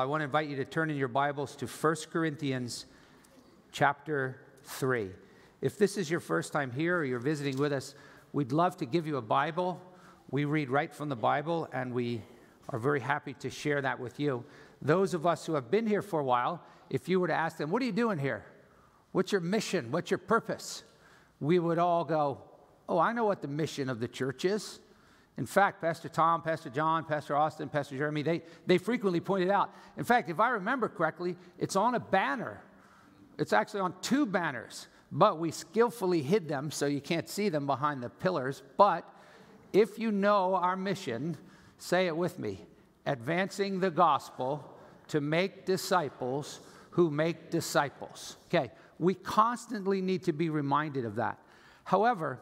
I want to invite you to turn in your Bibles to 1 Corinthians chapter 3. If this is your first time here or you're visiting with us, we'd love to give you a Bible. We read right from the Bible and we are very happy to share that with you. Those of us who have been here for a while, if you were to ask them, What are you doing here? What's your mission? What's your purpose? We would all go, Oh, I know what the mission of the church is. In fact, Pastor Tom, Pastor John, Pastor Austin, Pastor Jeremy, they, they frequently pointed out. In fact, if I remember correctly, it's on a banner. It's actually on two banners, but we skillfully hid them so you can't see them behind the pillars. But if you know our mission, say it with me advancing the gospel to make disciples who make disciples. Okay, we constantly need to be reminded of that. However,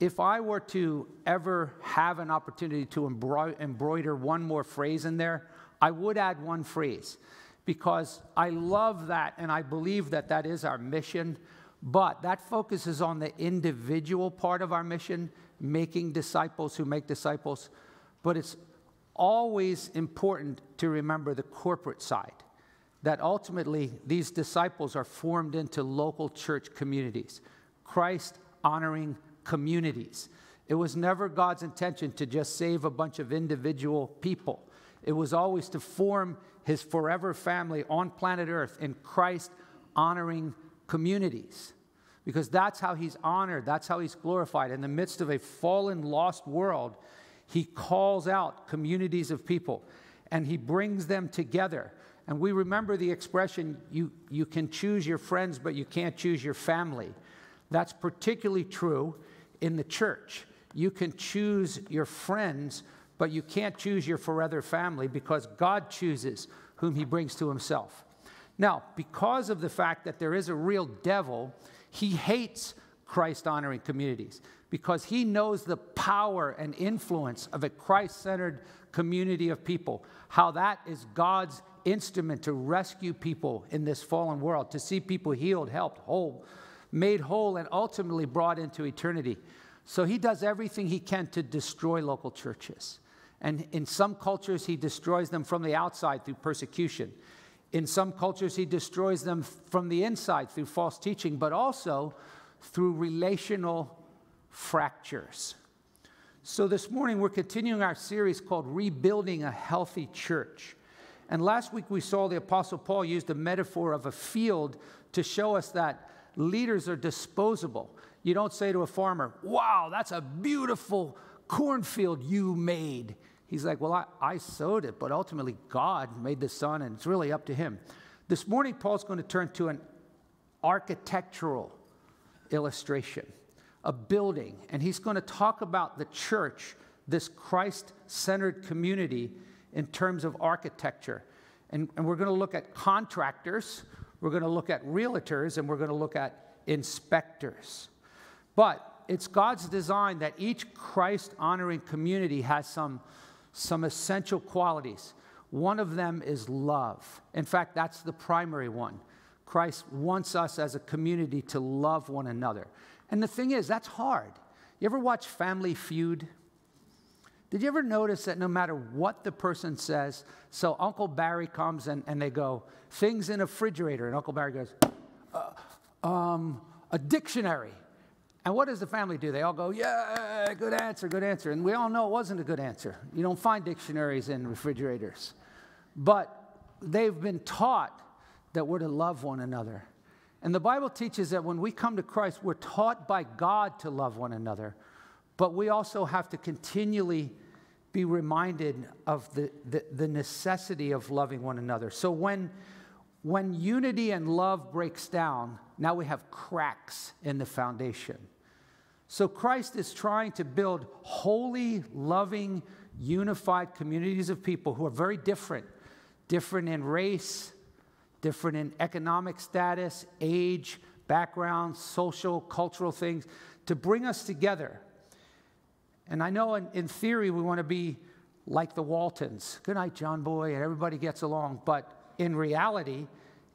if I were to ever have an opportunity to embroider one more phrase in there, I would add one phrase because I love that and I believe that that is our mission. But that focuses on the individual part of our mission, making disciples who make disciples. But it's always important to remember the corporate side that ultimately these disciples are formed into local church communities, Christ honoring communities. It was never God's intention to just save a bunch of individual people. It was always to form his forever family on planet Earth in Christ honoring communities. Because that's how he's honored, that's how he's glorified. In the midst of a fallen, lost world, he calls out communities of people and he brings them together. And we remember the expression you, you can choose your friends, but you can't choose your family. That's particularly true in the church. You can choose your friends, but you can't choose your forever family because God chooses whom he brings to himself. Now, because of the fact that there is a real devil, he hates Christ honoring communities because he knows the power and influence of a Christ centered community of people, how that is God's instrument to rescue people in this fallen world, to see people healed, helped, whole, made whole, and ultimately brought into eternity. So he does everything he can to destroy local churches. And in some cultures, he destroys them from the outside through persecution. In some cultures, he destroys them from the inside through false teaching, but also through relational fractures. So this morning, we're continuing our series called Rebuilding a Healthy Church. And last week, we saw the Apostle Paul use the metaphor of a field to show us that leaders are disposable. You don't say to a farmer, Wow, that's a beautiful cornfield you made. He's like, Well, I, I sowed it, but ultimately God made the sun, and it's really up to him. This morning, Paul's going to turn to an architectural illustration, a building, and he's going to talk about the church, this Christ centered community, in terms of architecture. And, and we're going to look at contractors, we're going to look at realtors, and we're going to look at inspectors. But it's God's design that each Christ honoring community has some, some essential qualities. One of them is love. In fact, that's the primary one. Christ wants us as a community to love one another. And the thing is, that's hard. You ever watch Family Feud? Did you ever notice that no matter what the person says, so Uncle Barry comes and, and they go, things in a refrigerator, and Uncle Barry goes, uh, um, a dictionary. And what does the family do? They all go, yeah, good answer, good answer. And we all know it wasn't a good answer. You don't find dictionaries in refrigerators. But they've been taught that we're to love one another. And the Bible teaches that when we come to Christ, we're taught by God to love one another. But we also have to continually be reminded of the, the, the necessity of loving one another. So when when unity and love breaks down, now we have cracks in the foundation. So Christ is trying to build holy, loving, unified communities of people who are very different different in race, different in economic status, age, background, social, cultural things to bring us together. And I know in, in theory we want to be like the Waltons. Good night, John Boy, and everybody gets along. But in reality,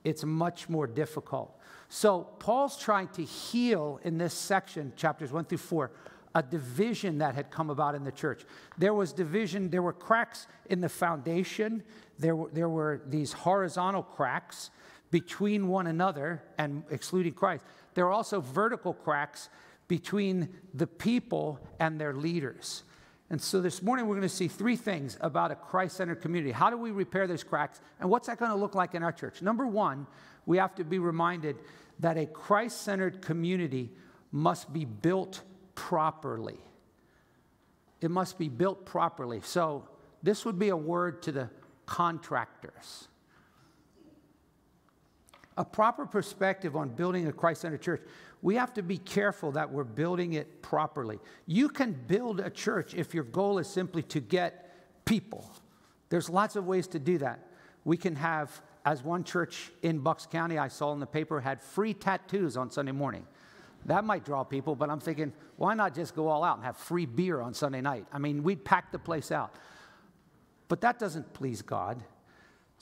it's much more difficult. So, Paul's trying to heal in this section, chapters one through four, a division that had come about in the church. There was division, there were cracks in the foundation, there were, there were these horizontal cracks between one another and excluding Christ. There were also vertical cracks between the people and their leaders. And so this morning we're going to see three things about a Christ centered community. How do we repair those cracks? And what's that going to look like in our church? Number one, we have to be reminded that a Christ centered community must be built properly. It must be built properly. So, this would be a word to the contractors. A proper perspective on building a Christ centered church, we have to be careful that we're building it properly. You can build a church if your goal is simply to get people. There's lots of ways to do that. We can have, as one church in Bucks County I saw in the paper, had free tattoos on Sunday morning. That might draw people, but I'm thinking, why not just go all out and have free beer on Sunday night? I mean, we'd pack the place out. But that doesn't please God.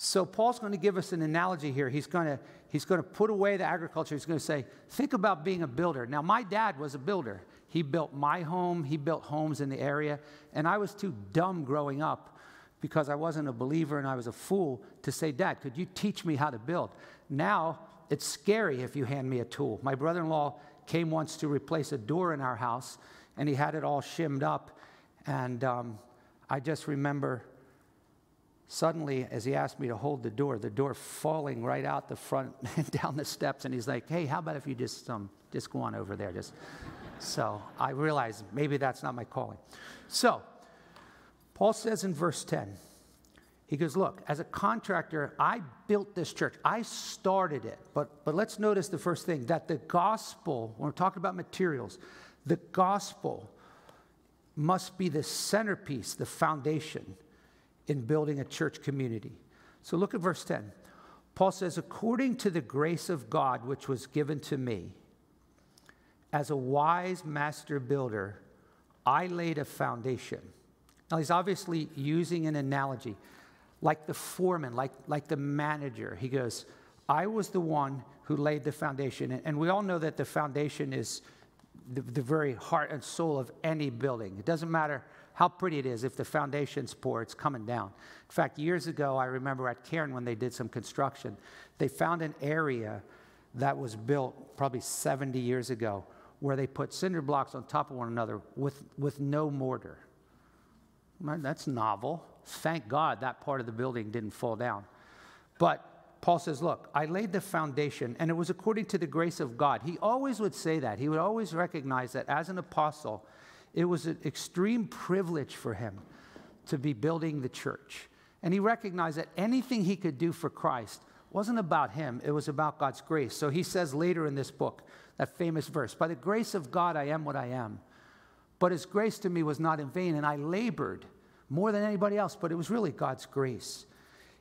So Paul's going to give us an analogy here. He's going to, he's going to put away the agriculture. He's going to say, think about being a builder. Now, my dad was a builder. He built my home, he built homes in the area, and I was too dumb growing up because I wasn't a believer and I was a fool to say, Dad, could you teach me how to build? Now, it's scary if you hand me a tool. My brother in law came once to replace a door in our house, and he had it all shimmed up. And um, I just remember suddenly, as he asked me to hold the door, the door falling right out the front and down the steps. And he's like, "Hey, how about if you just um, just go on over there?" Just so I realized maybe that's not my calling. So Paul says in verse 10. He goes, Look, as a contractor, I built this church. I started it. But, but let's notice the first thing that the gospel, when we're talking about materials, the gospel must be the centerpiece, the foundation in building a church community. So look at verse 10. Paul says, According to the grace of God which was given to me, as a wise master builder, I laid a foundation. Now, he's obviously using an analogy like the foreman, like, like the manager. He goes, I was the one who laid the foundation. And we all know that the foundation is the, the, very heart and soul of any building. It doesn't matter how pretty it is, if the foundation's poor, it's coming down. In fact, years ago, I remember at Cairn when they did some construction, they found an area that was built probably 70 years ago where they put cinder blocks on top of one another with, with no mortar. That's novel. Thank God that part of the building didn't fall down. But Paul says, Look, I laid the foundation, and it was according to the grace of God. He always would say that. He would always recognize that as an apostle, it was an extreme privilege for him to be building the church. And he recognized that anything he could do for Christ wasn't about him, it was about God's grace. So he says later in this book, that famous verse, By the grace of God, I am what I am. But his grace to me was not in vain, and I labored more than anybody else, but it was really God's grace.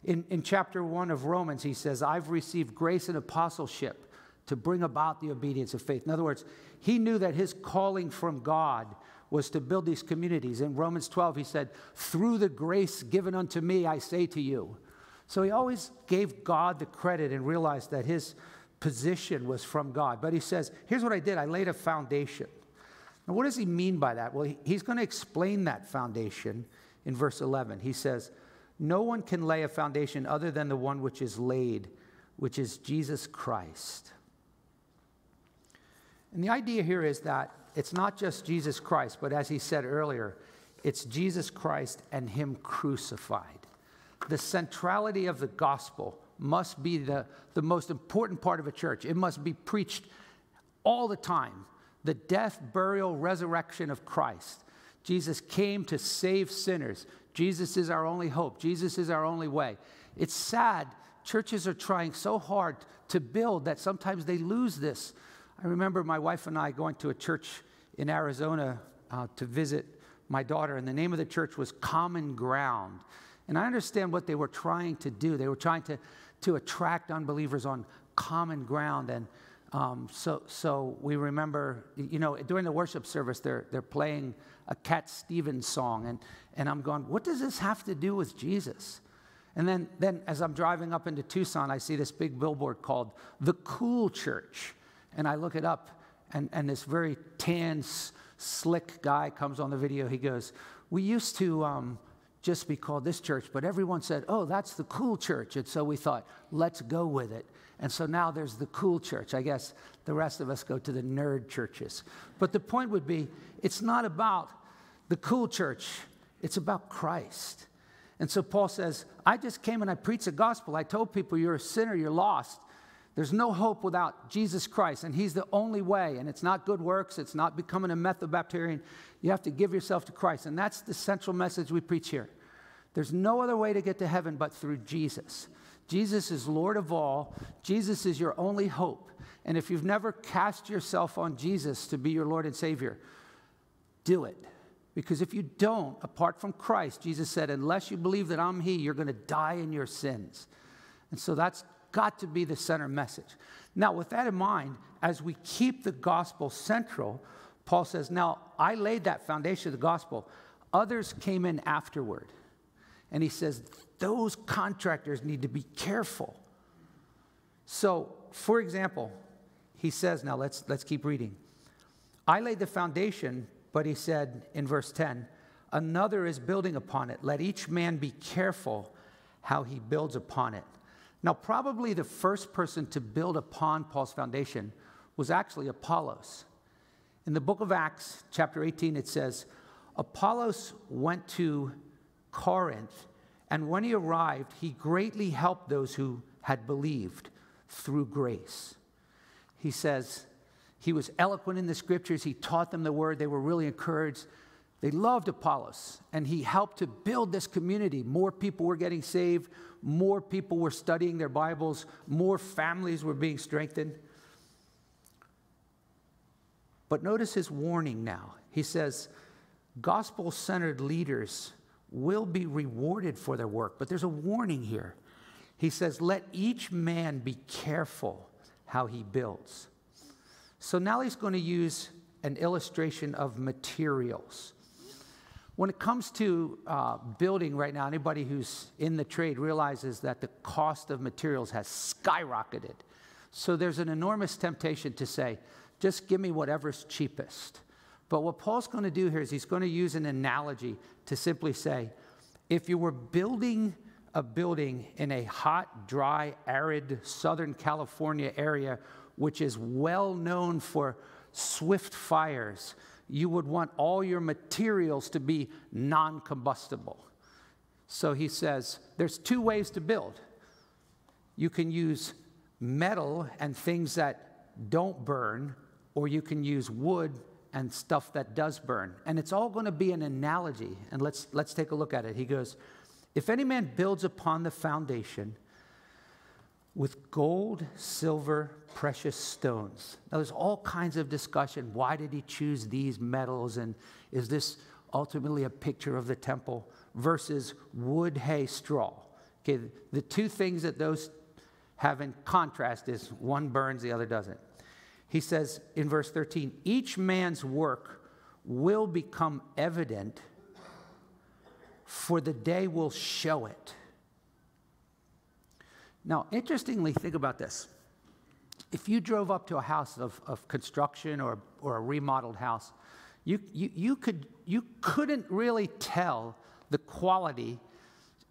In, in chapter one of Romans, he says, I've received grace and apostleship to bring about the obedience of faith. In other words, he knew that his calling from God was to build these communities. In Romans 12, he said, Through the grace given unto me, I say to you. So he always gave God the credit and realized that his position was from God. But he says, Here's what I did I laid a foundation. Now, what does he mean by that? Well, he's going to explain that foundation in verse 11. He says, No one can lay a foundation other than the one which is laid, which is Jesus Christ. And the idea here is that it's not just Jesus Christ, but as he said earlier, it's Jesus Christ and Him crucified. The centrality of the gospel must be the, the most important part of a church. It must be preached all the time the death, burial, resurrection of Christ. Jesus came to save sinners. Jesus is our only hope. Jesus is our only way. It's sad. Churches are trying so hard to build that sometimes they lose this. I remember my wife and I going to a church in Arizona uh, to visit my daughter, and the name of the church was Common Ground. And I understand what they were trying to do. They were trying to, to attract unbelievers on common ground. And um, so, so we remember, you know, during the worship service, they're, they're playing a Cat Stevens song. And, and I'm going, what does this have to do with Jesus? And then, then as I'm driving up into Tucson, I see this big billboard called The Cool Church. And I look it up, and, and this very tan, slick guy comes on the video. He goes, We used to um, just be called this church, but everyone said, Oh, that's the cool church. And so we thought, Let's go with it. And so now there's the cool church. I guess the rest of us go to the nerd churches. But the point would be, it's not about the cool church, it's about Christ. And so Paul says, I just came and I preached the gospel. I told people you're a sinner, you're lost. There's no hope without Jesus Christ, and He's the only way. And it's not good works, it's not becoming a Methobaptarian. You have to give yourself to Christ. And that's the central message we preach here. There's no other way to get to heaven but through Jesus. Jesus is Lord of all, Jesus is your only hope. And if you've never cast yourself on Jesus to be your Lord and Savior, do it. Because if you don't, apart from Christ, Jesus said, unless you believe that I'm He, you're going to die in your sins. And so that's got to be the center message. Now, with that in mind, as we keep the gospel central, Paul says, Now, I laid that foundation of the gospel. Others came in afterward. And he says, Those contractors need to be careful. So, for example, he says, Now let's, let's keep reading. I laid the foundation, but he said in verse 10, Another is building upon it. Let each man be careful how he builds upon it. Now, probably the first person to build upon Paul's foundation was actually Apollos. In the book of Acts, chapter 18, it says, Apollos went to Corinth, and when he arrived, he greatly helped those who had believed through grace. He says, he was eloquent in the scriptures, he taught them the word, they were really encouraged. They loved Apollos, and he helped to build this community. More people were getting saved, more people were studying their Bibles, more families were being strengthened. But notice his warning now. He says, Gospel centered leaders will be rewarded for their work, but there's a warning here. He says, Let each man be careful how he builds. So now he's going to use an illustration of materials. When it comes to uh, building right now, anybody who's in the trade realizes that the cost of materials has skyrocketed. So there's an enormous temptation to say, just give me whatever's cheapest. But what Paul's going to do here is he's going to use an analogy to simply say, if you were building a building in a hot, dry, arid Southern California area, which is well known for swift fires, you would want all your materials to be non combustible. So he says there's two ways to build. You can use metal and things that don't burn, or you can use wood and stuff that does burn. And it's all going to be an analogy. And let's, let's take a look at it. He goes, If any man builds upon the foundation, with gold, silver, precious stones. Now, there's all kinds of discussion. Why did he choose these metals? And is this ultimately a picture of the temple versus wood, hay, straw? Okay, the two things that those have in contrast is one burns, the other doesn't. He says in verse 13, each man's work will become evident, for the day will show it. Now, interestingly, think about this. If you drove up to a house of, of construction or, or a remodeled house, you, you, you, could, you couldn't really tell the quality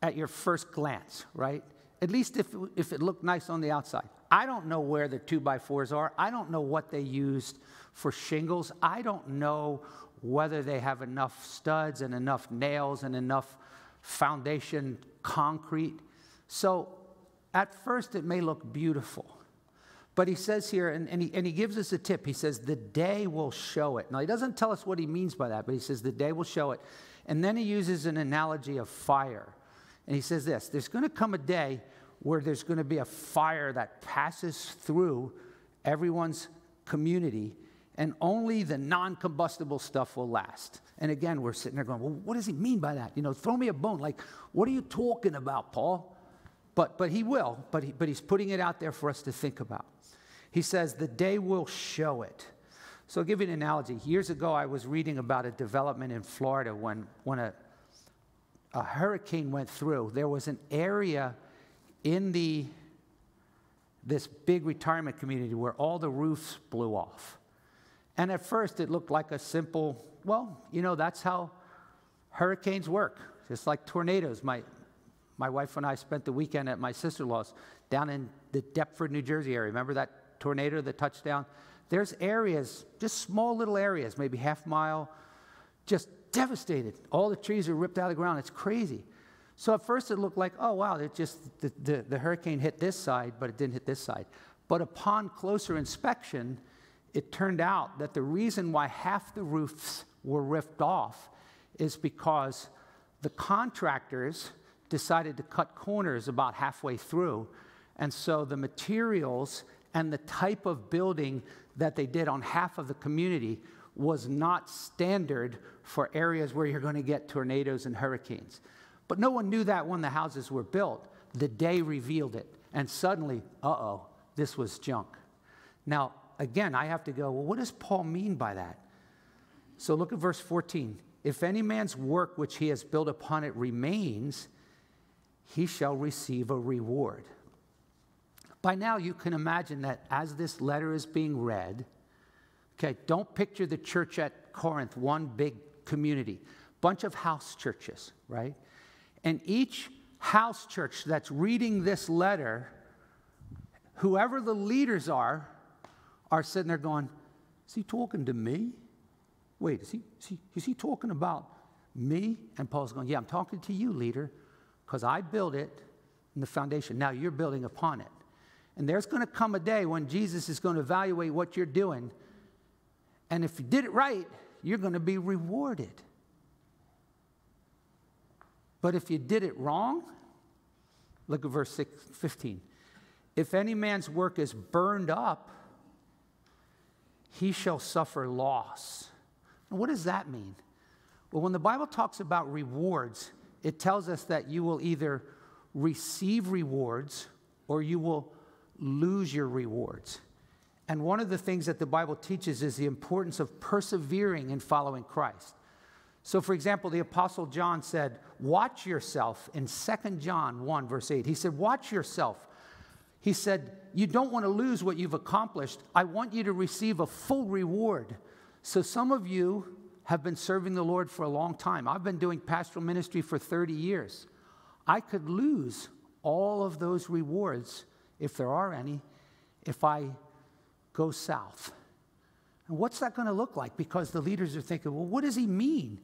at your first glance, right? At least if, if it looked nice on the outside. I don't know where the two by fours are. I don't know what they used for shingles. I don't know whether they have enough studs and enough nails and enough foundation concrete. So at first, it may look beautiful. But he says here, and, and, he, and he gives us a tip. He says, the day will show it. Now, he doesn't tell us what he means by that, but he says, the day will show it. And then he uses an analogy of fire. And he says this there's going to come a day where there's going to be a fire that passes through everyone's community, and only the non combustible stuff will last. And again, we're sitting there going, well, what does he mean by that? You know, throw me a bone. Like, what are you talking about, Paul? But, but he will, but, he, but he's putting it out there for us to think about. He says, the day will show it. So I'll give you an analogy. Years ago, I was reading about a development in Florida when, when a, a hurricane went through. There was an area in the, this big retirement community where all the roofs blew off. And at first, it looked like a simple, well, you know, that's how hurricanes work, just like tornadoes. My, my wife and I spent the weekend at my sister in law's down in the Deptford, New Jersey area. Remember that tornado that touched down? There's areas, just small little areas, maybe half mile, just devastated. All the trees are ripped out of the ground. It's crazy. So at first it looked like, oh, wow, it just the, the, the hurricane hit this side, but it didn't hit this side. But upon closer inspection, it turned out that the reason why half the roofs were ripped off is because the contractors decided to cut corners about halfway through. And so the materials and the type of building that they did on half of the community was not standard for areas where you're going to get tornadoes and hurricanes. But no one knew that when the houses were built. The day revealed it. And suddenly, uh oh, this was junk. Now, again, I have to go, well, what does Paul mean by that? So look at verse 14. If any man's work which he has built upon it remains, he shall receive a reward. By now, you can imagine that as this letter is being read, okay, don't picture the church at Corinth, one big community, bunch of house churches, right? And each house church that's reading this letter, whoever the leaders are, are sitting there going, Is he talking to me? Wait, is he, is he, is he talking about me? And Paul's going, Yeah, I'm talking to you, leader, because I built it in the foundation. Now you're building upon it. And there's going to come a day when Jesus is going to evaluate what you're doing. And if you did it right, you're going to be rewarded. But if you did it wrong, look at verse 6, 15. If any man's work is burned up, he shall suffer loss. And what does that mean? Well, when the Bible talks about rewards, it tells us that you will either receive rewards or you will lose your rewards. And one of the things that the Bible teaches is the importance of persevering in following Christ. So, for example, the Apostle John said, Watch yourself in 2 John 1, verse 8. He said, Watch yourself he said, You don't want to lose what you've accomplished. I want you to receive a full reward. So some of you have been serving the Lord for a long time. I've been doing pastoral ministry for 30 years. I could lose all of those rewards, if there are any, if I go south. And what's that going to look like? Because the leaders are thinking, well, what does he mean?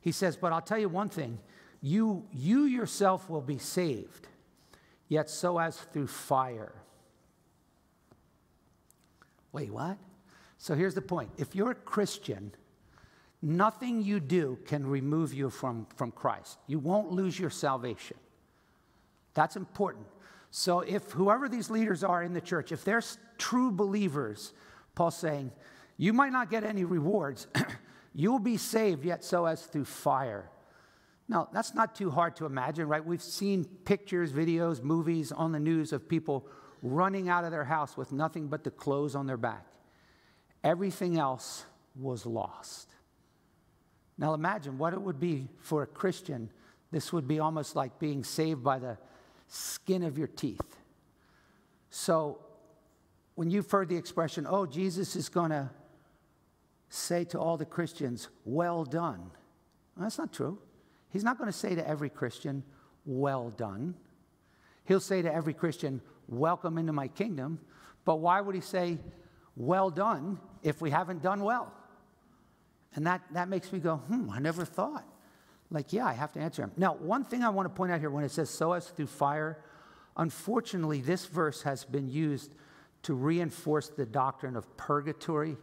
He says, but I'll tell you one thing you, you yourself will be saved yet so as through fire. Wait, what? So here's the point if you're a Christian, nothing you do can remove you from, from Christ. You won't lose your salvation. That's important. So if whoever these leaders are in the church, if they're true believers, Paul's saying, you might not get any rewards. You'll be saved, yet so as through fire. Now, that's not too hard to imagine, right? We've seen pictures, videos, movies on the news of people running out of their house with nothing but the clothes on their back. Everything else was lost. Now, imagine what it would be for a Christian. This would be almost like being saved by the skin of your teeth. So, when you've heard the expression, oh, Jesus is going to say to all the Christians, well done, well, that's not true. He's not going to say to every Christian, Well done. He'll say to every Christian, Welcome into my kingdom. But why would he say, Well done, if we haven't done well? And that, that makes me go, Hmm, I never thought. Like, yeah, I have to answer him. Now, one thing I want to point out here when it says, So as through fire, unfortunately, this verse has been used to reinforce the doctrine of purgatory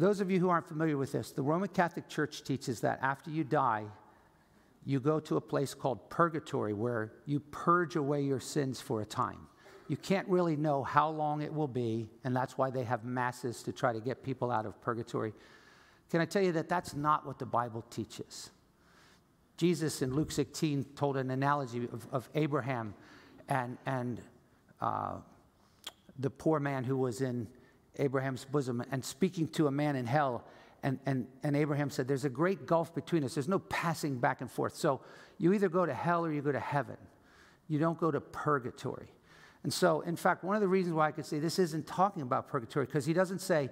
those of you who aren't familiar with this, the Roman Catholic Church teaches that after you die, you go to a place called purgatory where you purge away your sins for a time. You can't really know how long it will be, and that's why they have masses to try to get people out of purgatory. Can I tell you that that's not what the Bible teaches? Jesus in Luke 16 told an analogy of, of Abraham and, and uh, the poor man who was in Abraham's bosom and speaking to a man in hell. And, and, and Abraham said, There's a great gulf between us. There's no passing back and forth. So you either go to hell or you go to heaven. You don't go to purgatory. And so, in fact, one of the reasons why I could say this isn't talking about purgatory, because he doesn't say,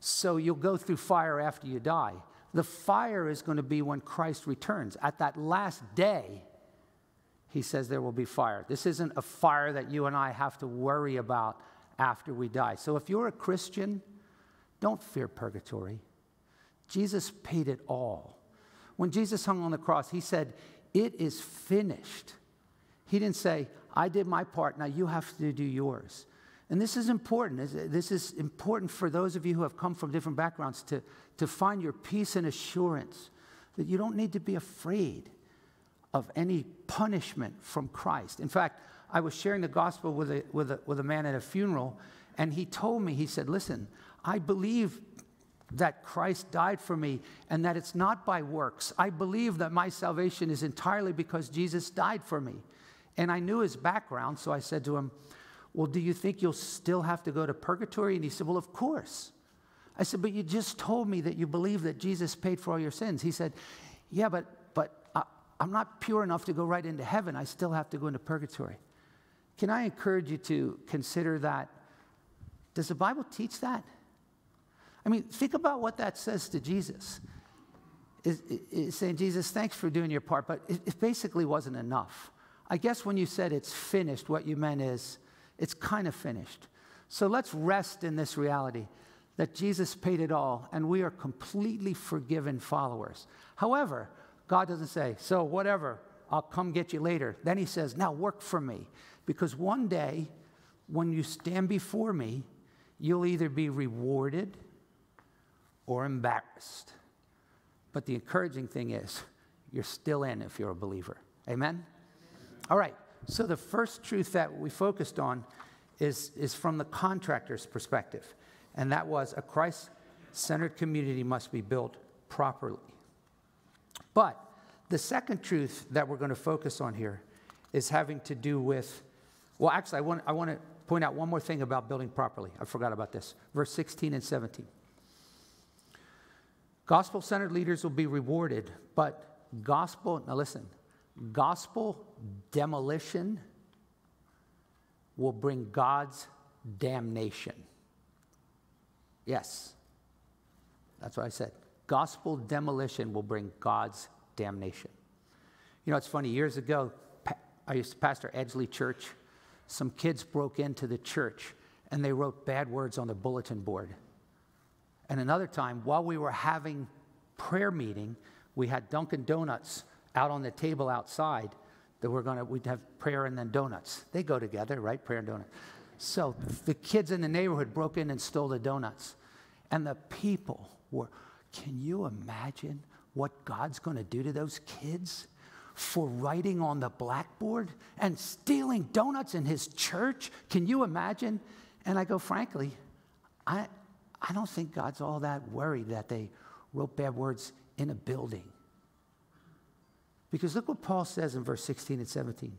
so you'll go through fire after you die. The fire is going to be when Christ returns. At that last day, he says there will be fire. This isn't a fire that you and I have to worry about after we die. So if you're a Christian, don't fear purgatory. Jesus paid it all. When Jesus hung on the cross, he said, It is finished. He didn't say, I did my part, now you have to do yours. And this is important. This is important for those of you who have come from different backgrounds to, to find your peace and assurance that you don't need to be afraid of any punishment from Christ. In fact, I was sharing the gospel with a, with a, with a man at a funeral, and he told me, he said, Listen, I believe that Christ died for me and that it's not by works. I believe that my salvation is entirely because Jesus died for me. And I knew his background, so I said to him, Well, do you think you'll still have to go to purgatory? And he said, Well, of course. I said, But you just told me that you believe that Jesus paid for all your sins. He said, Yeah, but, but I, I'm not pure enough to go right into heaven. I still have to go into purgatory. Can I encourage you to consider that? Does the Bible teach that? I mean, think about what that says to Jesus. It's, saying, Jesus, thanks for doing your part, but it, it basically wasn't enough. I guess when you said it's finished, what you meant is it's kind of finished. So let's rest in this reality that Jesus paid it all and we are completely forgiven followers. However, God doesn't say, so whatever, I'll come get you later. Then he says, now work for me. Because one day, when you stand before me, you'll either be rewarded or embarrassed. But the encouraging thing is, you're still in if you're a believer. Amen? All right, so the first truth that we focused on is, is from the contractor's perspective, and that was a Christ centered community must be built properly. But the second truth that we're going to focus on here is having to do with, well, actually, I want, I want to point out one more thing about building properly. I forgot about this. Verse 16 and 17. Gospel centered leaders will be rewarded, but gospel, now listen, Gospel demolition will bring God's damnation. Yes, that's what I said. Gospel demolition will bring God's damnation. You know, it's funny, years ago, I used to pastor Edgley Church. Some kids broke into the church and they wrote bad words on the bulletin board. And another time, while we were having prayer meeting, we had Dunkin' Donuts out on the table outside that we're going to, we'd have prayer and then donuts. They go together, right? Prayer and donuts. So the kids in the neighborhood broke in and stole the donuts. And the people were, can you imagine what God's going to do to those kids for writing on the blackboard and stealing donuts in his church? Can you imagine? And I go, frankly, I, I don't think God's all that worried that they wrote bad words in a building. Because look what Paul says in verse 16 and 17.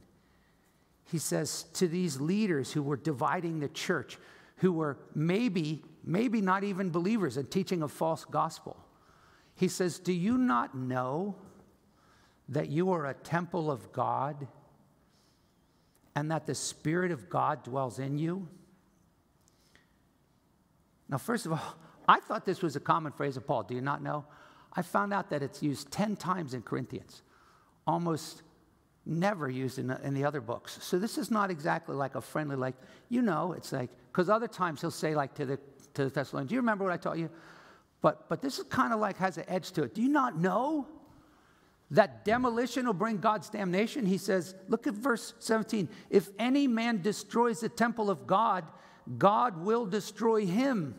He says to these leaders who were dividing the church, who were maybe, maybe not even believers and teaching a false gospel. He says, Do you not know that you are a temple of God and that the Spirit of God dwells in you? Now, first of all, I thought this was a common phrase of Paul. Do you not know? I found out that it's used 10 times in Corinthians almost never used in the, in the other books. So this is not exactly like a friendly, like, you know, it's like, because other times he'll say, like, to the, to the Thessalonians, do you remember what I taught you? But, but this is kind of like has an edge to it. Do you not know that demolition will bring God's damnation? He says, look at verse 17. If any man destroys the temple of God, God will destroy him.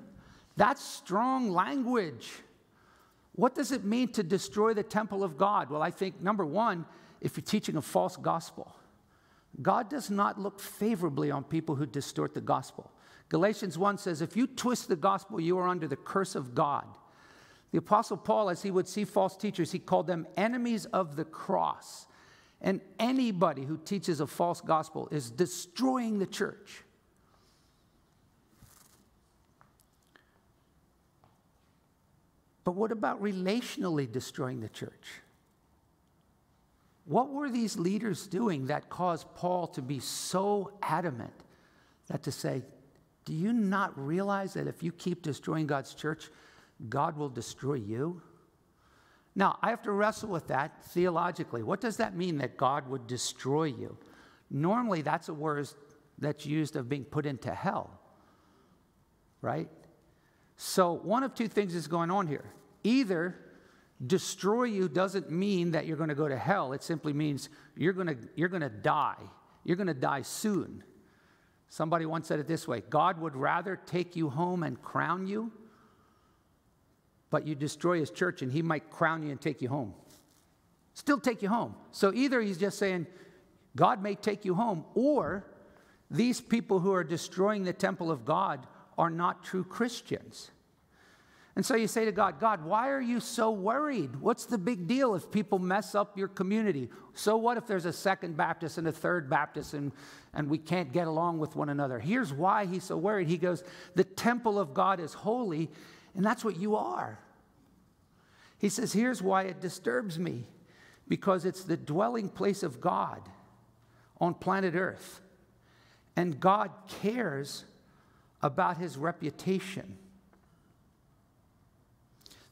That's strong language. What does it mean to destroy the temple of God? Well, I think number one, if you're teaching a false gospel, God does not look favorably on people who distort the gospel. Galatians 1 says, if you twist the gospel, you are under the curse of God. The Apostle Paul, as he would see false teachers, he called them enemies of the cross. And anybody who teaches a false gospel is destroying the church. But what about relationally destroying the church? What were these leaders doing that caused Paul to be so adamant that to say, do you not realize that if you keep destroying God's church, God will destroy you? Now, I have to wrestle with that theologically. What does that mean that God would destroy you? Normally, that's a word that's used of being put into hell, right? So, one of two things is going on here. Either destroy you doesn't mean that you're going to go to hell, it simply means you're going to, you're going to die. You're going to die soon. Somebody once said it this way God would rather take you home and crown you, but you destroy his church and he might crown you and take you home. Still take you home. So either he's just saying, God may take you home, or these people who are destroying the temple of God are not true Christians. And so you say to God, God, why are you so worried? What's the big deal if people mess up your community? So what if there's a second Baptist and a third Baptist and, and we can't get along with one another? Here's why he's so worried. He goes, The temple of God is holy, and that's what you are. He says, Here's why it disturbs me because it's the dwelling place of God on planet Earth. And God cares about his reputation.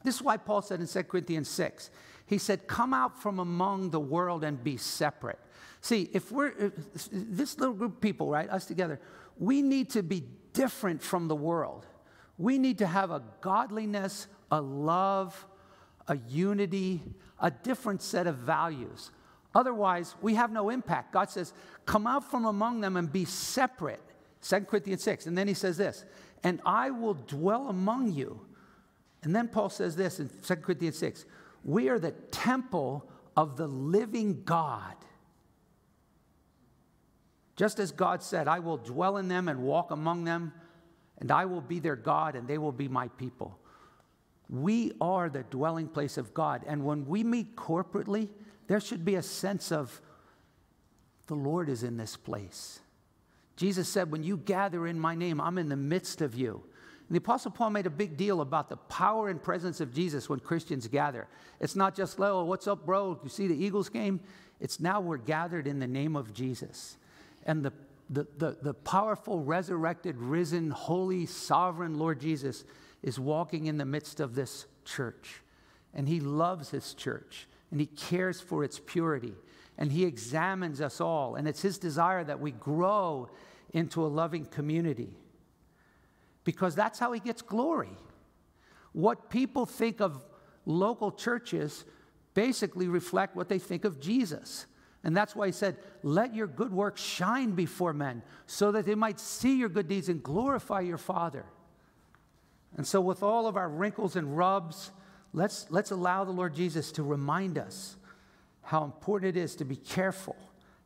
This is why Paul said in 2 Corinthians 6, he said, Come out from among the world and be separate. See, if we're, if this little group of people, right, us together, we need to be different from the world. We need to have a godliness, a love, a unity, a different set of values. Otherwise, we have no impact. God says, Come out from among them and be separate. 2 Corinthians 6. And then he says this, And I will dwell among you and then Paul says this in 2 Corinthians 6 We are the temple of the living God. Just as God said, I will dwell in them and walk among them, and I will be their God, and they will be my people. We are the dwelling place of God. And when we meet corporately, there should be a sense of the Lord is in this place. Jesus said, When you gather in my name, I'm in the midst of you. And the Apostle Paul made a big deal about the power and presence of Jesus when Christians gather. It's not just, oh, what's up, bro? You see the Eagles game? It's now we're gathered in the name of Jesus. And the, the, the, the powerful, resurrected, risen, holy, sovereign Lord Jesus is walking in the midst of this church. And he loves his church, and he cares for its purity, and he examines us all. And it's his desire that we grow into a loving community because that's how he gets glory. What people think of local churches basically reflect what they think of Jesus. And that's why he said, Let your good works shine before men, so that they might see your good deeds and glorify your Father. And so, with all of our wrinkles and rubs, let's, let's allow the Lord Jesus to remind us how important it is to be careful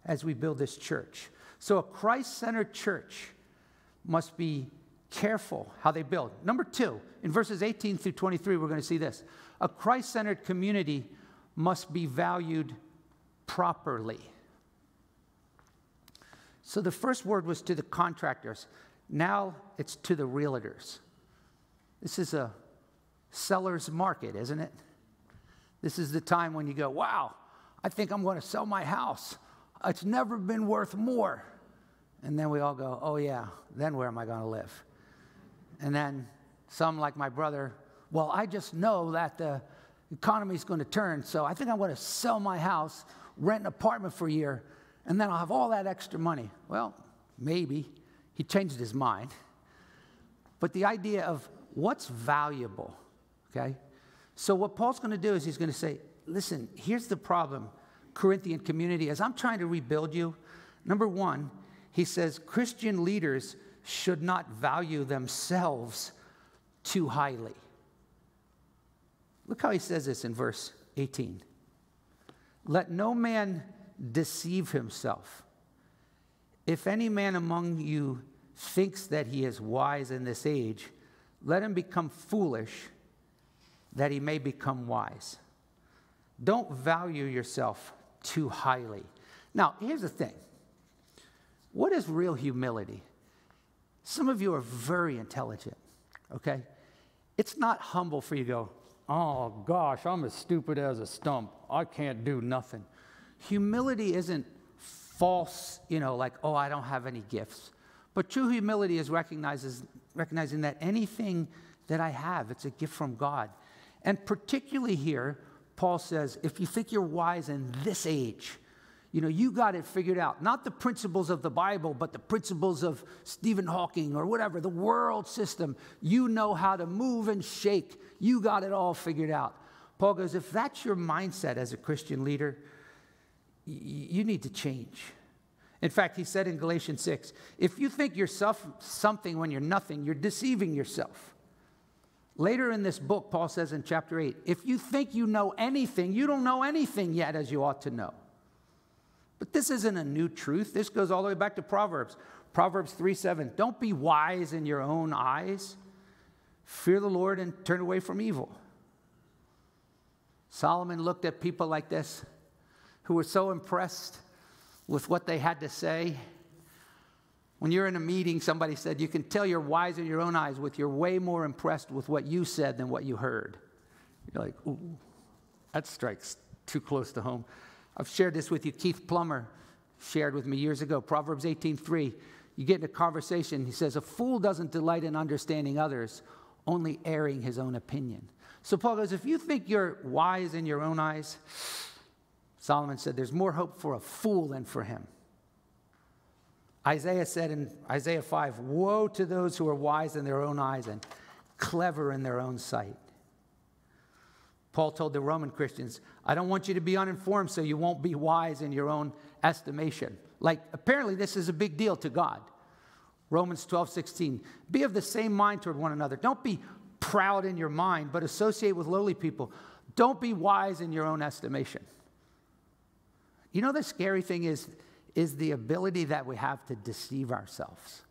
as we build this church. So, a Christ centered church must be careful how they build. Number two, in verses 18 through 23, we're going to see this. A Christ centered community must be valued properly. So the first word was to the contractors. Now it's to the realtors. This is a seller's market, isn't it? This is the time when you go, wow, I think I'm going to sell my house. It's never been worth more. And then we all go, oh, yeah, then where am I going to live? And then some, like my brother, well, I just know that the economy is going to turn, so I think I'm going to sell my house, rent an apartment for a year, and then I'll have all that extra money. Well, maybe. He changed his mind. But the idea of what's valuable, okay? So, what Paul's going to do is he's going to say, listen, here's the problem, Corinthian community, as I'm trying to rebuild you. Number one, he says Christian leaders should not value themselves too highly. Look how he says this in verse 18. Let no man deceive himself. If any man among you thinks that he is wise in this age, let him become foolish that he may become wise. Don't value yourself too highly. Now, here's the thing what is real humility? Some of you are very intelligent, okay? It's not humble for you to go, oh gosh, I'm as stupid as a stump. I can't do nothing. Humility isn't false, you know, like, oh, I don't have any gifts. But true humility is recognizes, recognizing that anything that I have, it's a gift from God. And particularly here, Paul says, if you think you're wise in this age, you know, you got it figured out. Not the principles of the Bible, but the principles of Stephen Hawking or whatever, the world system. You know how to move and shake. You got it all figured out. Paul goes, if that's your mindset as a Christian leader, you need to change. In fact, he said in Galatians 6 if you think you're something when you're nothing, you're deceiving yourself. Later in this book, Paul says in chapter 8 if you think you know anything, you don't know anything yet as you ought to know. But this isn't a new truth. This goes all the way back to Proverbs. Proverbs 3 7. Don't be wise in your own eyes. Fear the Lord and turn away from evil. Solomon looked at people like this who were so impressed with what they had to say. When you're in a meeting, somebody said, You can tell you're wise in your own eyes with you're way more impressed with what you said than what you heard. You're like, Ooh, that strikes too close to home. I've shared this with you. Keith Plummer shared with me years ago, Proverbs 18:3. You get in a conversation, he says, A fool doesn't delight in understanding others, only airing his own opinion. So Paul goes, If you think you're wise in your own eyes, Solomon said, There's more hope for a fool than for him. Isaiah said in Isaiah 5, Woe to those who are wise in their own eyes and clever in their own sight. Paul told the Roman Christians, I don't want you to be uninformed so you won't be wise in your own estimation. Like, apparently, this is a big deal to God. Romans 12, 16. Be of the same mind toward one another. Don't be proud in your mind, but associate with lowly people. Don't be wise in your own estimation. You know, the scary thing is, is the ability that we have to deceive ourselves.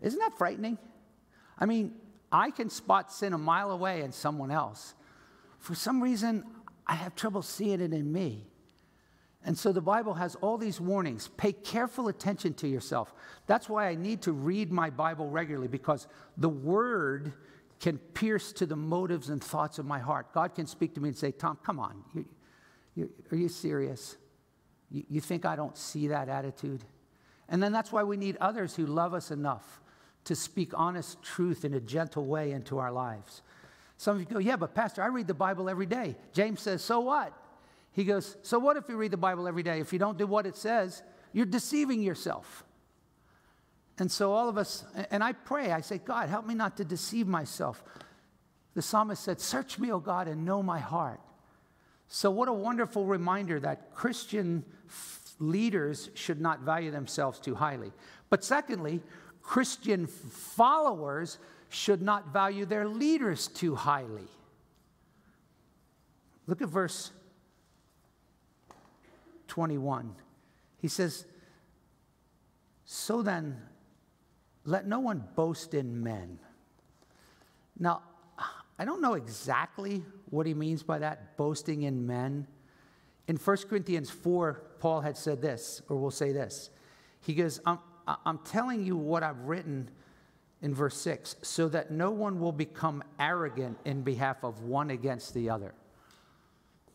Isn't that frightening? I mean, I can spot sin a mile away in someone else. For some reason, I have trouble seeing it in me. And so the Bible has all these warnings. Pay careful attention to yourself. That's why I need to read my Bible regularly because the Word can pierce to the motives and thoughts of my heart. God can speak to me and say, Tom, come on. You, you, are you serious? You, you think I don't see that attitude? And then that's why we need others who love us enough to speak honest truth in a gentle way into our lives. Some of you go, Yeah, but Pastor, I read the Bible every day. James says, So what? He goes, So what if you read the Bible every day? If you don't do what it says, you're deceiving yourself. And so all of us, and I pray, I say, God, help me not to deceive myself. The psalmist said, Search me, O God, and know my heart. So, what a wonderful reminder that Christian leaders should not value themselves too highly. But secondly, Christian followers should not value their leaders too highly. Look at verse 21. He says, So then, let no one boast in men. Now, I don't know exactly what he means by that, boasting in men. In 1 Corinthians 4, Paul had said this, or will say this. He goes, I'm, I'm telling you what I've written in verse 6, so that no one will become arrogant in behalf of one against the other.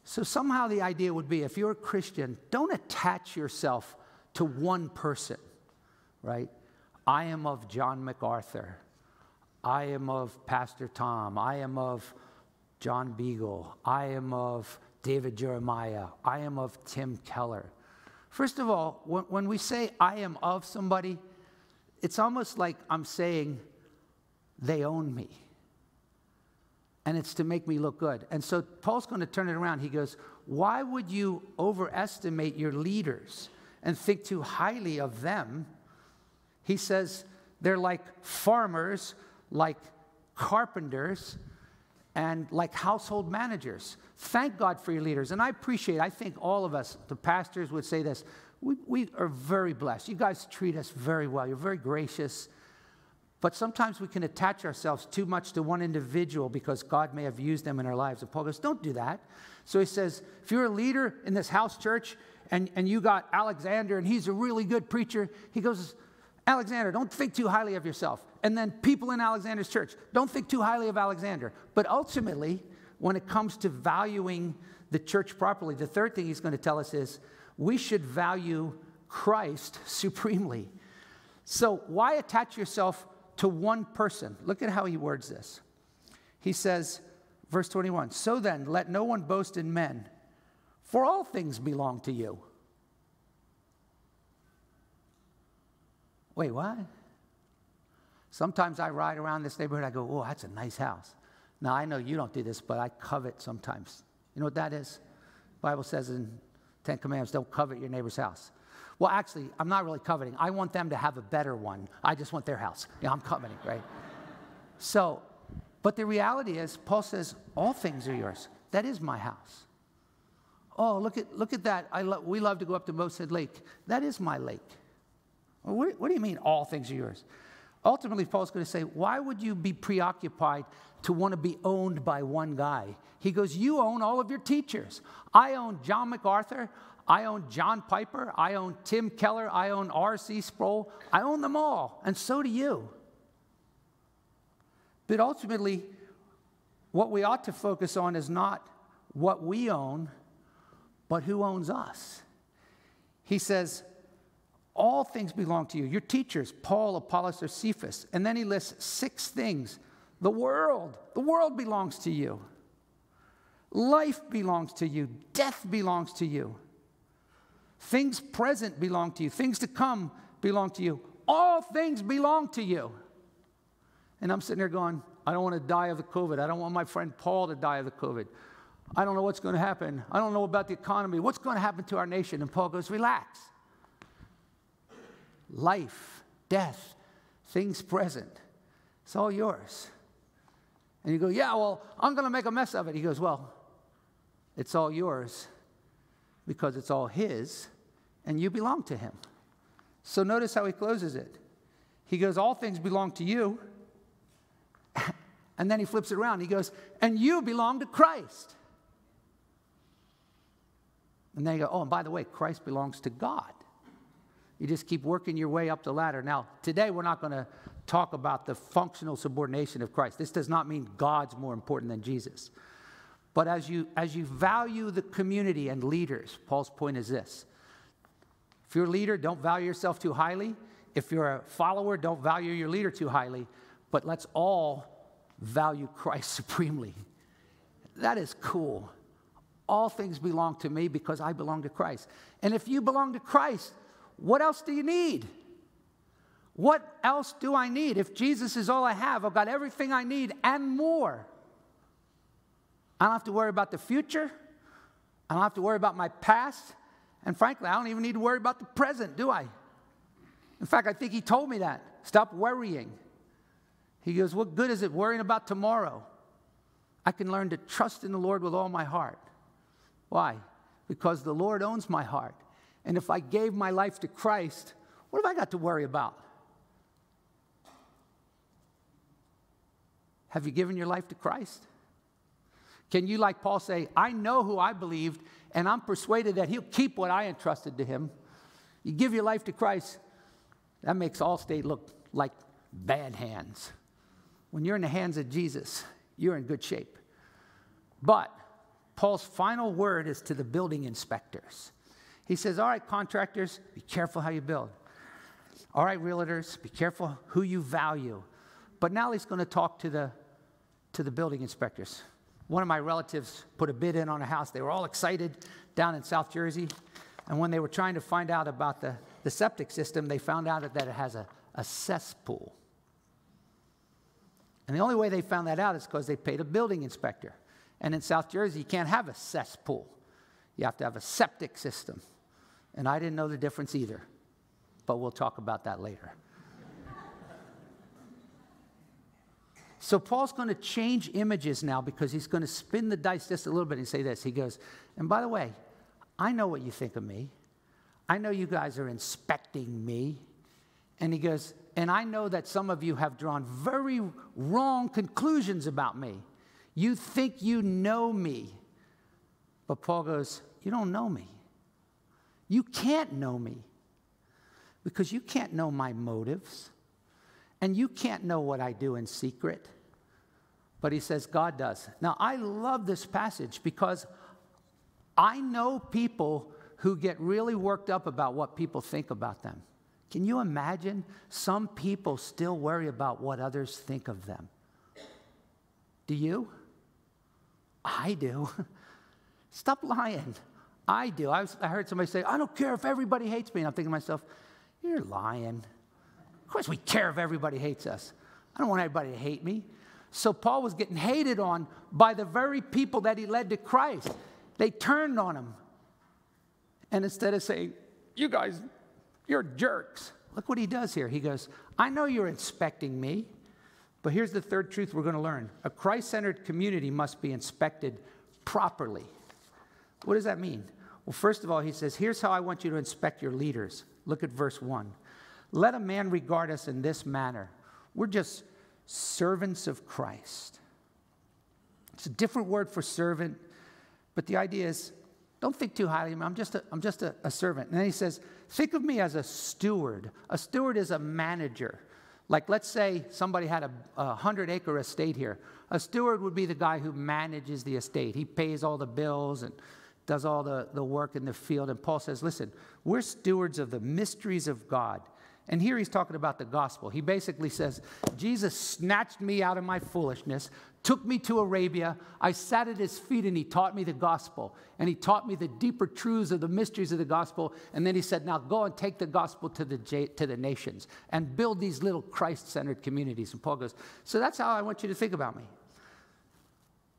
So somehow the idea would be if you're a Christian, don't attach yourself to one person, right? I am of John MacArthur. I am of Pastor Tom. I am of John Beagle. I am of David Jeremiah. I am of Tim Keller. First of all, when, we say I am of somebody, it's almost like I'm saying they own me. And it's to make me look good. And so Paul's going to turn it around. He goes, Why would you overestimate your leaders and think too highly of them? He says, They're like farmers like carpenters and like household managers. Thank God for your leaders. And I appreciate, I think all of us, the pastors would say this. We, we are very blessed. You guys treat us very well. You're very gracious. But sometimes we can attach ourselves too much to one individual because God may have used them in our lives. And Paul goes, Don't do that. So he says, If you're a leader in this house church and, and you got Alexander and he's a really good preacher, he goes, Alexander, don't think too highly of yourself. And then people in Alexander's church, don't think too highly of Alexander. But ultimately, when it comes to valuing the church properly, the third thing he's going to tell us is we should value Christ supremely. So, why attach yourself to one person? Look at how he words this. He says, verse 21 So then, let no one boast in men, for all things belong to you. Wait, what? Sometimes I ride around this neighborhood, I go, oh, that's a nice house. Now, I know you don't do this, but I covet sometimes. You know what that is? The Bible says in Ten Commandments, don't covet your neighbor's house. Well, actually, I'm not really coveting. I want them to have a better one. I just want their house. Yeah, I'm coveting, right? so, but the reality is, Paul says, all things are yours. That is my house. Oh, look at, look at that. I lo- we love to go up to Moosehead Lake. That is my lake. Well, what, what do you mean, all things are yours? Ultimately, Paul's going to say, why would you be preoccupied to want to be owned by one guy? He goes, You own all of your teachers. I own John MacArthur. I own John Piper. I own Tim Keller. I own R.C. Sproul. I own them all, and so do you. But ultimately, what we ought to focus on is not what we own, but who owns us. He says, all things belong to you. Your teachers, Paul, Apollos, or Cephas. And then he lists six things. The world, the world belongs to you. Life belongs to you. Death belongs to you. Things present belong to you. Things to come belong to you. All things belong to you. And I'm sitting there going, I don't want to die of the COVID. I don't want my friend Paul to die of the COVID. I don't know what's going to happen. I don't know about the economy. What's going to happen to our nation? And Paul goes, Relax life, death, things present. It's all yours. And you go, Yeah, well, I'm going to make a mess of it. He goes, Well, it's all yours because it's all His and you belong to Him. So notice how he closes it. He goes, All things belong to you. and then he flips it around. He goes, And you belong to Christ. And then you go, Oh, and by the way, Christ belongs to God. You just keep working your way up the ladder. Now, today we're not going to talk about the functional subordination of Christ. This does not mean God's more important than Jesus. But as you, as you value the community and leaders, Paul's point is this if you're a leader, don't value yourself too highly. If you're a follower, don't value your leader too highly. But let's all value Christ supremely. That is cool. All things belong to me because I belong to Christ. And if you belong to Christ, what else do you need? What else do I need? If Jesus is all I have, I've got everything I need and more. I don't have to worry about the future. I don't have to worry about my past. And frankly, I don't even need to worry about the present, do I? In fact, I think he told me that. Stop worrying. He goes, What good is it worrying about tomorrow? I can learn to trust in the Lord with all my heart. Why? Because the Lord owns my heart. And if I gave my life to Christ, what have I got to worry about? Have you given your life to Christ? Can you, like Paul, say, I know who I believed, and I'm persuaded that he'll keep what I entrusted to him? You give your life to Christ, that makes Allstate look like bad hands. When you're in the hands of Jesus, you're in good shape. But Paul's final word is to the building inspectors. He says, All right, contractors, be careful how you build. All right, realtors, be careful who you value. But now he's going to talk to the, to the building inspectors. One of my relatives put a bid in on a house. They were all excited down in South Jersey. And when they were trying to find out about the, the septic system, they found out that it has a, a cesspool. And the only way they found that out is because they paid a building inspector. And in South Jersey, you can't have a cesspool, you have to have a septic system. And I didn't know the difference either, but we'll talk about that later. so Paul's going to change images now because he's going to spin the dice just a little bit and say this. He goes, and by the way, I know what you think of me. I know you guys are inspecting me. And he goes, and I know that some of you have drawn very wrong conclusions about me. You think you know me. But Paul goes, You don't know me. You can't know me because you can't know my motives and you can't know what I do in secret. But he says God does. Now, I love this passage because I know people who get really worked up about what people think about them. Can you imagine? Some people still worry about what others think of them. Do you? I do. Stop lying. I do. I, was, I, heard somebody say, I don't care if everybody hates me. And I'm thinking to myself, you're lying. Of course, we care if everybody hates us. I don't want everybody to hate me. So Paul was getting hated on by the very people that he led to Christ. They turned on him. And instead of saying, You guys, you're jerks, look what he does here. He goes, I know you're inspecting me, but here's the third truth we're going to learn a Christ centered community must be inspected properly. What does that mean? Well, first of all, he says, Here's how I want you to inspect your leaders. Look at verse 1. Let a man regard us in this manner. We're just servants of Christ. It's a different word for servant, but the idea is don't think too highly of me. I'm just, a, I'm just a, a servant. And then he says, think of me as a steward. A steward is a manager. Like, let's say somebody had a, a hundred acre estate here. A steward would be the guy who manages the estate. He pays all the bills and does all the, the work in the field. And Paul says, listen, we're stewards of the mysteries of God. And here he's talking about the gospel. He basically says, Jesus snatched me out of my foolishness, took me to Arabia. I sat at his feet and he taught me the gospel. And he taught me the deeper truths of the mysteries of the gospel. And then he said, Now go and take the gospel to the, to the nations and build these little Christ centered communities. And Paul goes, So that's how I want you to think about me.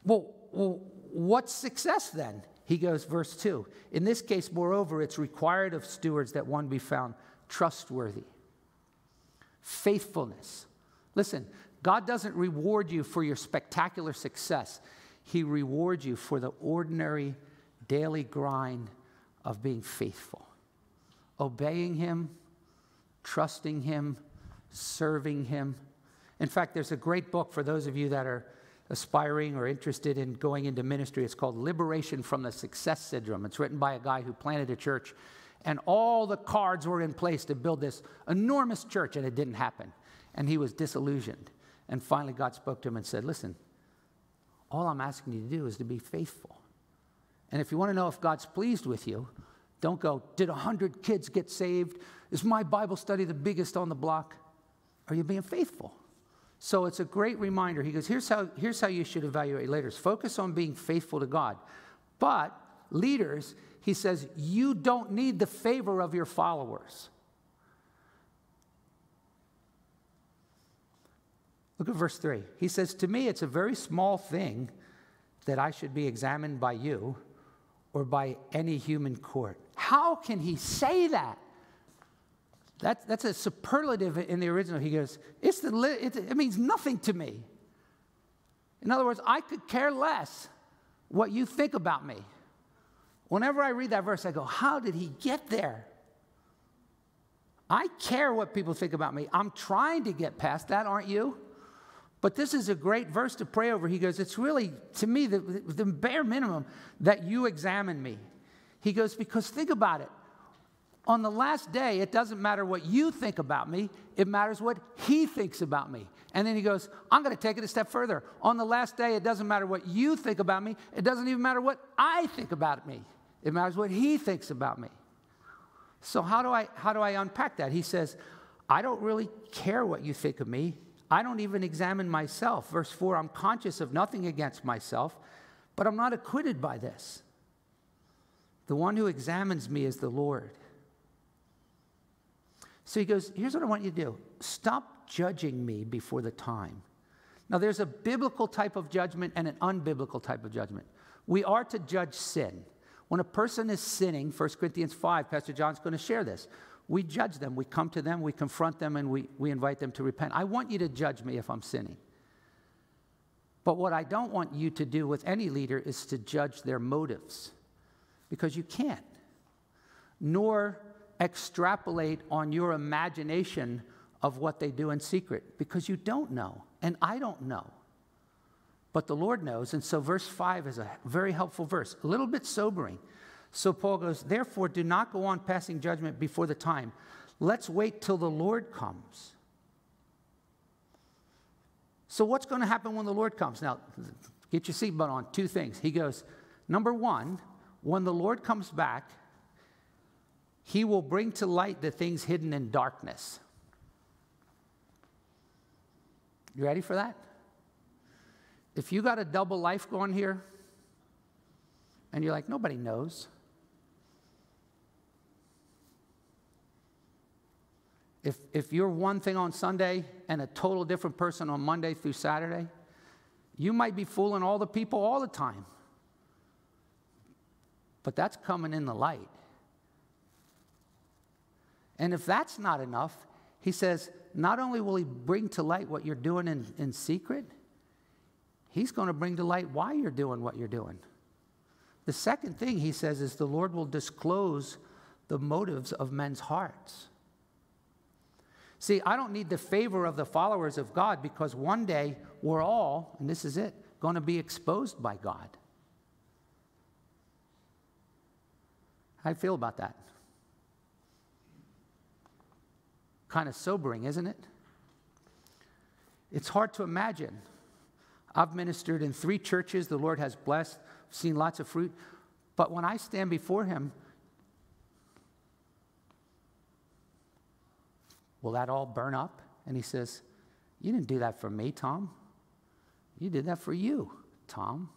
Well, well, what's success then? He goes, verse 2 In this case, moreover, it's required of stewards that one be found trustworthy faithfulness. Listen, God doesn't reward you for your spectacular success, He rewards you for the ordinary daily grind of being faithful, obeying Him, trusting Him, serving Him. In fact, there's a great book for those of you that are aspiring or interested in going into ministry. It's called Liberation from the Success Syndrome. It's written by a guy who planted a church and all the cards were in place to build this enormous church, and it didn't happen. And he was disillusioned. And finally, God spoke to him and said, Listen, all I'm asking you to do is to be faithful. And if you want to know if God's pleased with you, don't go, Did 100 kids get saved? Is my Bible study the biggest on the block? Are you being faithful? So it's a great reminder. He goes, here's how, here's how you should evaluate leaders focus on being faithful to God. But leaders, he says, You don't need the favor of your followers. Look at verse 3. He says, To me, it's a very small thing that I should be examined by you or by any human court. How can he say that? That, that's a superlative in the original. He goes, it's the, it, it means nothing to me. In other words, I could care less what you think about me. Whenever I read that verse, I go, How did he get there? I care what people think about me. I'm trying to get past that, aren't you? But this is a great verse to pray over. He goes, It's really, to me, the, the bare minimum that you examine me. He goes, Because think about it. On the last day, it doesn't matter what you think about me, it matters what he thinks about me. And then he goes, I'm going to take it a step further. On the last day, it doesn't matter what you think about me, it doesn't even matter what I think about me. It matters what he thinks about me. So, how do I, how do I unpack that? He says, I don't really care what you think of me. I don't even examine myself. Verse 4 I'm conscious of nothing against myself, but I'm not acquitted by this. The one who examines me is the Lord. So he goes, Here's what I want you to do stop judging me before the time. Now, there's a biblical type of judgment and an unbiblical type of judgment. We are to judge sin. When a person is sinning, 1 Corinthians 5, Pastor John's going to share this. We judge them, we come to them, we confront them, and we, we invite them to repent. I want you to judge me if I'm sinning. But what I don't want you to do with any leader is to judge their motives, because you can't, nor extrapolate on your imagination of what they do in secret, because you don't know, and I don't know but the Lord knows. And so, verse 5 is a very helpful verse, a little bit sobering. So, Paul goes, Therefore, do not go on passing judgment before the time. Let's wait till the Lord comes. So, what's going to happen when the Lord comes? Now, get your seatbelt on. Two things. He goes, Number one, when the Lord comes back, He will bring to light the things hidden in darkness. You ready for that? If you got a double life going here, and you're like, nobody knows. If, if you're one thing on Sunday and a total different person on Monday through Saturday, you might be fooling all the people all the time. But that's coming in the light. And if that's not enough, he says, not only will he bring to light what you're doing in, in secret, he's going to bring to light why you're doing what you're doing. The second thing he says is the Lord will disclose the motives of men's hearts. See, I don't need the favor of the followers of God because one day we're all, and this is it, going to be exposed by God. How do you feel about that? Kind of sobering, isn't it? It's hard to imagine. I've ministered in three churches the Lord has blessed, seen lots of fruit. But when I stand before Him, will that all burn up? And He says, You didn't do that for me, Tom. You did that for you, Tom.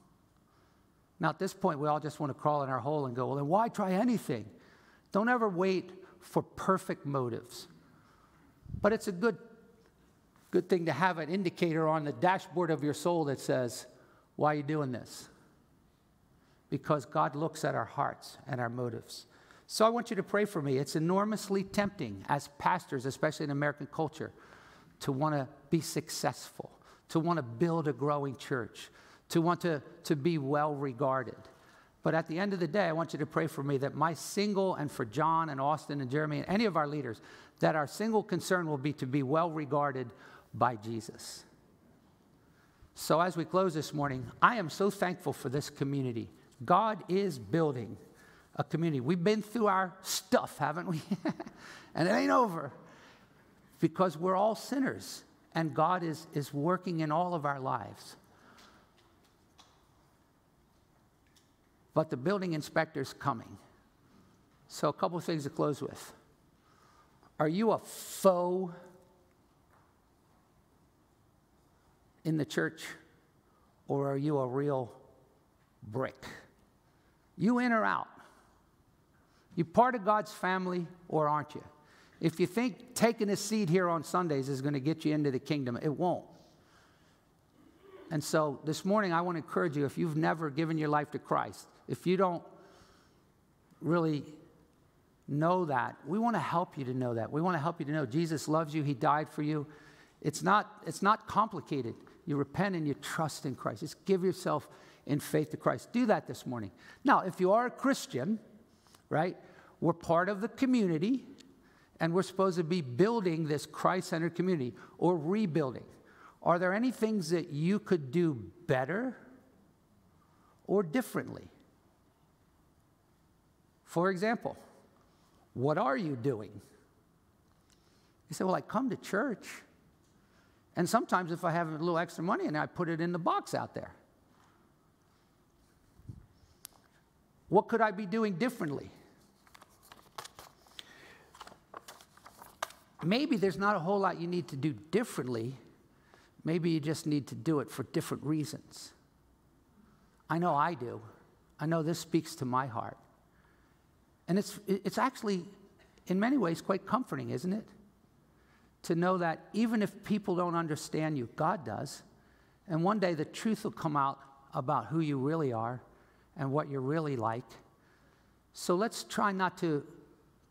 Now, at this point, we all just want to crawl in our hole and go, Well, then why try anything? Don't ever wait for perfect motives. But it's a good, good thing to have an indicator on the dashboard of your soul that says, Why are you doing this? because God looks at our hearts and our motives. So I want you to pray for me. It's enormously tempting as pastors, especially in American culture, to want to be successful, to want to build a growing church, to want to, to be well regarded. But at the end of the day, I want you to pray for me that my single, and for John and Austin and Jeremy and any of our leaders, that our single concern will be to be well regarded by Jesus. So as we close this morning, I am so thankful for this community. God is building a community. We've been through our stuff, haven't we? and it ain't over because we're all sinners and God is, is working in all of our lives. But the building inspector's coming. So, a couple of things to close with. Are you a foe in the church or are you a real brick? You in or out? You part of God's family or aren't you? If you think taking a seat here on Sundays is going to get you into the kingdom, it won't. And so this morning, I want to encourage you if you've never given your life to Christ, if you don't really know that, we want to help you to know that. We want to help you to know Jesus loves you, He died for you. It's not, it's not complicated. You repent and you trust in Christ. Just give yourself in faith to Christ. Do that this morning. Now, if you are a Christian, right, we're part of the community and we're supposed to be building this Christ centered community or rebuilding. Are there any things that you could do better or differently? For example, what are you doing? You say, Well, I come to church. And sometimes if I have a little extra money and I put it in the box out there. What could I be doing differently? Maybe there's not a whole lot you need to do differently. Maybe you just need to do it for different reasons. I know I do. I know this speaks to my heart. And it's, it's actually, in many ways, quite comforting, isn't it? To know that even if people don't understand you, God does. And one day the truth will come out about who you really are and what you're really like. So let's try not to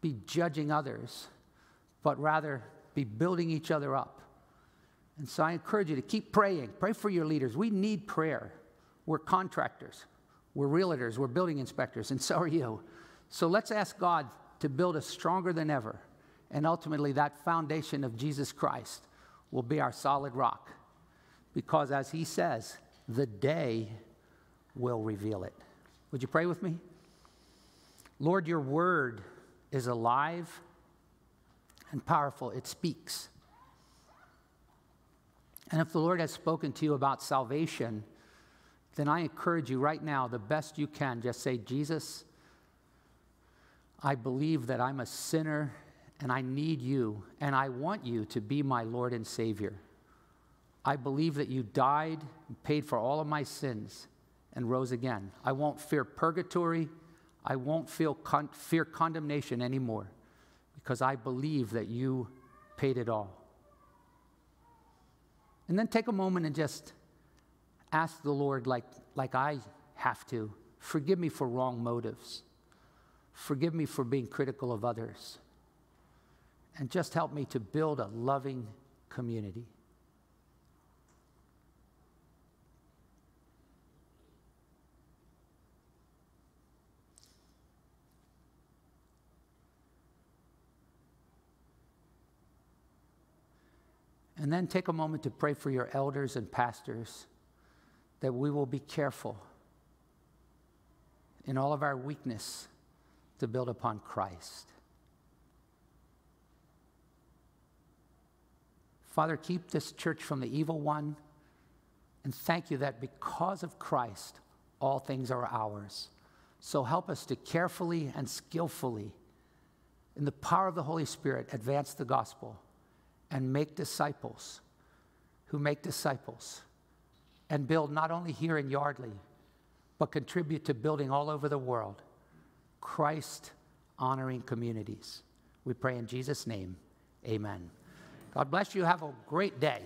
be judging others, but rather be building each other up. And so I encourage you to keep praying. Pray for your leaders. We need prayer. We're contractors, we're realtors, we're building inspectors, and so are you. So let's ask God to build us stronger than ever. And ultimately, that foundation of Jesus Christ will be our solid rock. Because as he says, the day will reveal it. Would you pray with me? Lord, your word is alive and powerful, it speaks. And if the Lord has spoken to you about salvation, then I encourage you right now, the best you can, just say, Jesus, I believe that I'm a sinner and I need you, and I want you to be my Lord and Savior. I believe that you died, paid for all of my sins, and rose again. I won't fear purgatory. I won't feel con- fear condemnation anymore because I believe that you paid it all. And then take a moment and just ask the Lord, like, like I have to, forgive me for wrong motives. Forgive me for being critical of others. And just help me to build a loving community. And then take a moment to pray for your elders and pastors that we will be careful in all of our weakness to build upon Christ. Father, keep this church from the evil one. And thank you that because of Christ, all things are ours. So help us to carefully and skillfully, in the power of the Holy Spirit, advance the gospel and make disciples who make disciples and build not only here in Yardley, but contribute to building all over the world Christ honoring communities. We pray in Jesus' name. Amen. God bless you. Have a great day.